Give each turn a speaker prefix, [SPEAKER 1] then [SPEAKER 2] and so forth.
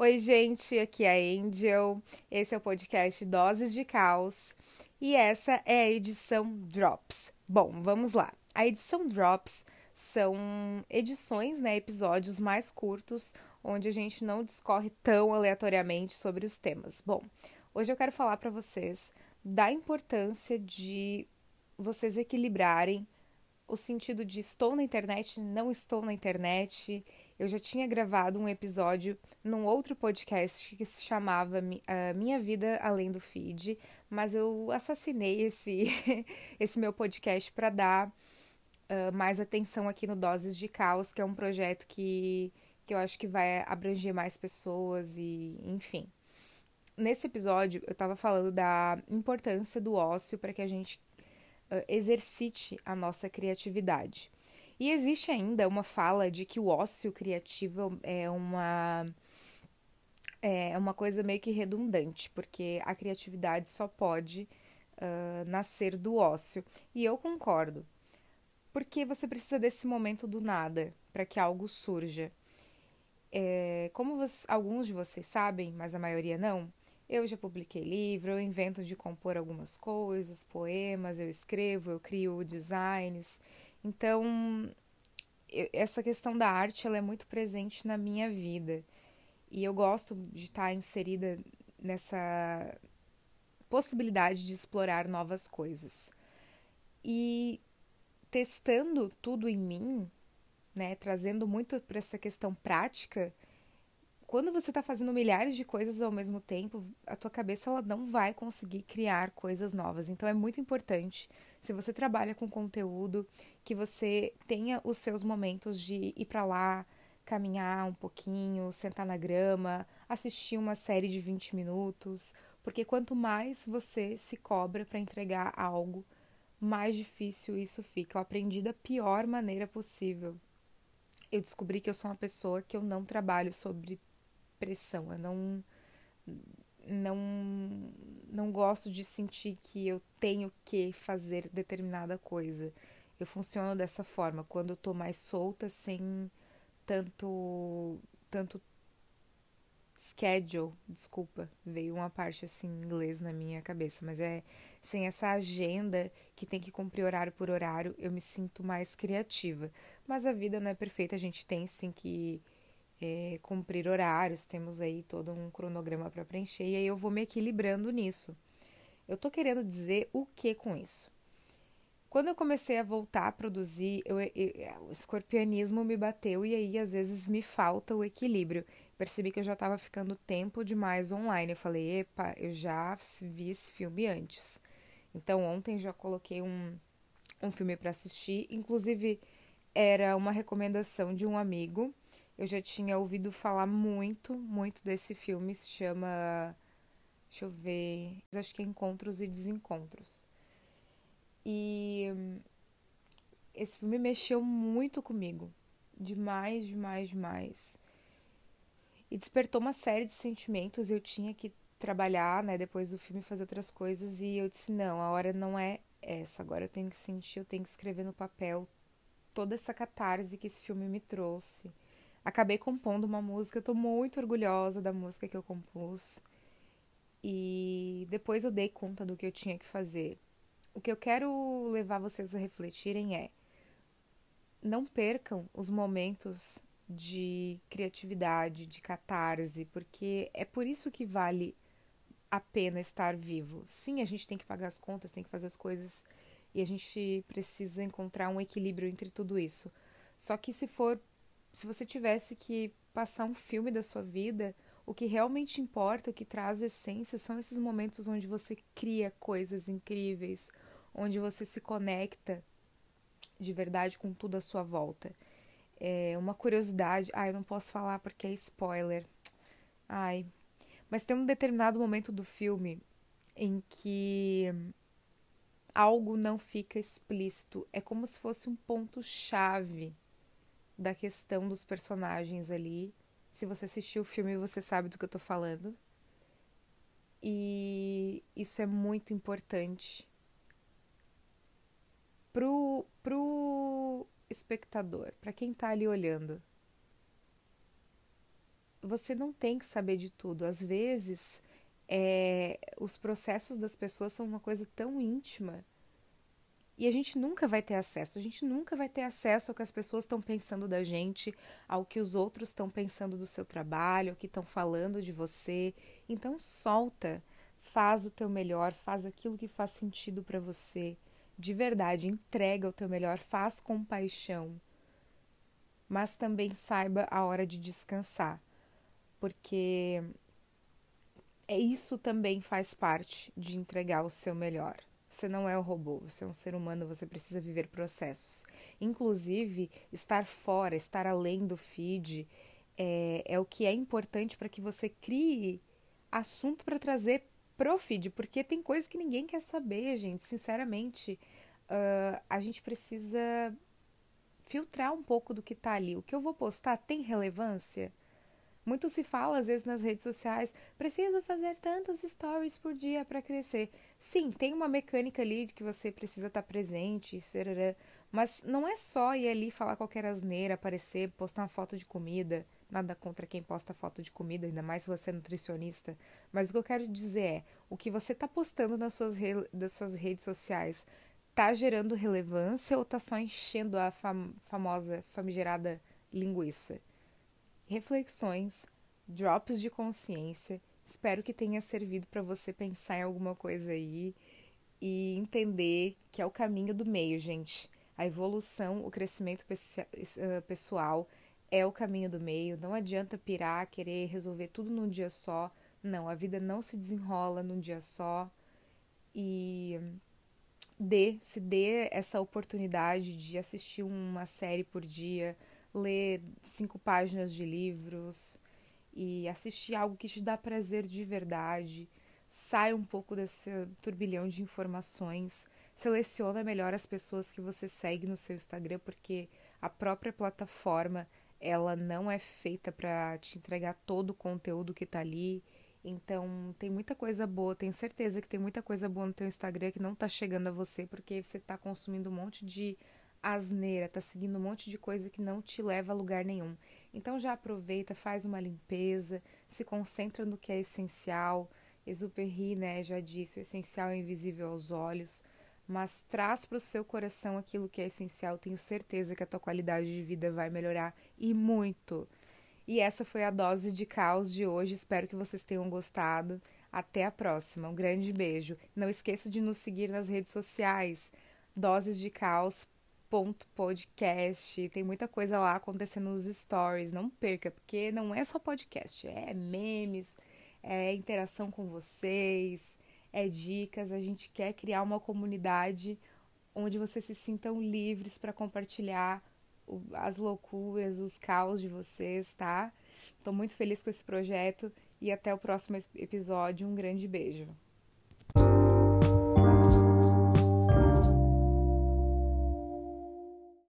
[SPEAKER 1] Oi, gente, aqui é a Angel. Esse é o podcast Doses de Caos e essa é a edição Drops. Bom, vamos lá. A edição Drops são edições, né, episódios mais curtos, onde a gente não discorre tão aleatoriamente sobre os temas. Bom, hoje eu quero falar para vocês da importância de vocês equilibrarem o sentido de estou na internet, não estou na internet. Eu já tinha gravado um episódio num outro podcast que se chamava Minha Vida Além do Feed, mas eu assassinei esse, esse meu podcast para dar uh, mais atenção aqui no Doses de Caos, que é um projeto que, que eu acho que vai abranger mais pessoas e enfim. Nesse episódio, eu estava falando da importância do ócio para que a gente uh, exercite a nossa criatividade. E existe ainda uma fala de que o ócio criativo é uma é uma coisa meio que redundante, porque a criatividade só pode uh, nascer do ócio. E eu concordo, porque você precisa desse momento do nada para que algo surja. É, como você, alguns de vocês sabem, mas a maioria não, eu já publiquei livro, eu invento de compor algumas coisas, poemas, eu escrevo, eu crio designs. Então, eu, essa questão da arte ela é muito presente na minha vida. E eu gosto de estar inserida nessa possibilidade de explorar novas coisas. E testando tudo em mim, né, trazendo muito para essa questão prática, quando você está fazendo milhares de coisas ao mesmo tempo, a tua cabeça ela não vai conseguir criar coisas novas. Então é muito importante, se você trabalha com conteúdo, que você tenha os seus momentos de ir para lá, caminhar um pouquinho, sentar na grama, assistir uma série de 20 minutos, porque quanto mais você se cobra para entregar algo, mais difícil isso fica. Eu aprendi da pior maneira possível. Eu descobri que eu sou uma pessoa que eu não trabalho sobre pressão. Eu não não não gosto de sentir que eu tenho que fazer determinada coisa. Eu funciono dessa forma, quando eu tô mais solta, sem tanto tanto schedule, desculpa, veio uma parte assim em inglês na minha cabeça, mas é sem essa agenda que tem que cumprir horário por horário, eu me sinto mais criativa. Mas a vida não é perfeita, a gente tem sim que é, cumprir horários, temos aí todo um cronograma para preencher e aí eu vou me equilibrando nisso. Eu tô querendo dizer o que com isso? Quando eu comecei a voltar a produzir, eu, eu, o escorpianismo me bateu e aí às vezes me falta o equilíbrio. Percebi que eu já estava ficando tempo demais online. Eu falei, epa, eu já vi esse filme antes. Então ontem já coloquei um, um filme para assistir. Inclusive, era uma recomendação de um amigo eu já tinha ouvido falar muito, muito desse filme. Se chama. Deixa eu ver. Acho que é Encontros e Desencontros. E esse filme mexeu muito comigo. Demais, demais, demais. E despertou uma série de sentimentos. Eu tinha que trabalhar, né, depois do filme, fazer outras coisas. E eu disse: não, a hora não é essa. Agora eu tenho que sentir, eu tenho que escrever no papel toda essa catarse que esse filme me trouxe acabei compondo uma música, tô muito orgulhosa da música que eu compus. E depois eu dei conta do que eu tinha que fazer. O que eu quero levar vocês a refletirem é: não percam os momentos de criatividade, de catarse, porque é por isso que vale a pena estar vivo. Sim, a gente tem que pagar as contas, tem que fazer as coisas e a gente precisa encontrar um equilíbrio entre tudo isso. Só que se for se você tivesse que passar um filme da sua vida, o que realmente importa, o que traz essência, são esses momentos onde você cria coisas incríveis, onde você se conecta de verdade com tudo à sua volta. É uma curiosidade, ai, eu não posso falar porque é spoiler. Ai, mas tem um determinado momento do filme em que algo não fica explícito, é como se fosse um ponto chave da questão dos personagens ali. Se você assistiu o filme, você sabe do que eu tô falando. E isso é muito importante pro, pro espectador, para quem tá ali olhando. você não tem que saber de tudo. Às vezes, é, os processos das pessoas são uma coisa tão íntima e a gente nunca vai ter acesso. A gente nunca vai ter acesso ao que as pessoas estão pensando da gente, ao que os outros estão pensando do seu trabalho, ao que estão falando de você. Então, solta, faz o teu melhor, faz aquilo que faz sentido para você. De verdade, entrega o teu melhor, faz com paixão. Mas também saiba a hora de descansar, porque é isso também faz parte de entregar o seu melhor. Você não é um robô, você é um ser humano, você precisa viver processos. Inclusive, estar fora, estar além do feed é, é o que é importante para que você crie assunto para trazer pro feed, porque tem coisas que ninguém quer saber, gente. Sinceramente, uh, a gente precisa filtrar um pouco do que tá ali. O que eu vou postar tem relevância? Muito se fala, às vezes, nas redes sociais, preciso fazer tantos stories por dia para crescer. Sim, tem uma mecânica ali de que você precisa estar tá presente, serará, mas não é só ir ali falar qualquer asneira, aparecer, postar uma foto de comida. Nada contra quem posta foto de comida, ainda mais se você é nutricionista. Mas o que eu quero dizer é: o que você está postando nas suas, das suas redes sociais tá gerando relevância ou tá só enchendo a fam famosa, famigerada linguiça? Reflexões, drops de consciência. Espero que tenha servido para você pensar em alguma coisa aí e entender que é o caminho do meio, gente. A evolução, o crescimento eh, pessoal é o caminho do meio. Não adianta pirar, querer resolver tudo num dia só. Não, a vida não se desenrola num dia só. E dê, se dê essa oportunidade de assistir uma série por dia, ler cinco páginas de livros e assistir algo que te dá prazer de verdade. Sai um pouco desse turbilhão de informações. Seleciona melhor as pessoas que você segue no seu Instagram, porque a própria plataforma ela não é feita para te entregar todo o conteúdo que tá ali. Então, tem muita coisa boa, tenho certeza que tem muita coisa boa no teu Instagram que não tá chegando a você porque você tá consumindo um monte de asneira, tá seguindo um monte de coisa que não te leva a lugar nenhum. Então já aproveita, faz uma limpeza, se concentra no que é essencial. Exuperri, né, já disse, o essencial é invisível aos olhos, mas traz para o seu coração aquilo que é essencial. Tenho certeza que a tua qualidade de vida vai melhorar e muito. E essa foi a dose de caos de hoje. Espero que vocês tenham gostado. Até a próxima. Um grande beijo. Não esqueça de nos seguir nas redes sociais. Doses de Caos ponto podcast. Tem muita coisa lá acontecendo nos stories. Não perca, porque não é só podcast, é memes, é interação com vocês, é dicas. A gente quer criar uma comunidade onde vocês se sintam livres para compartilhar as loucuras, os caos de vocês, tá? Tô muito feliz com esse projeto e até o próximo episódio. Um grande beijo.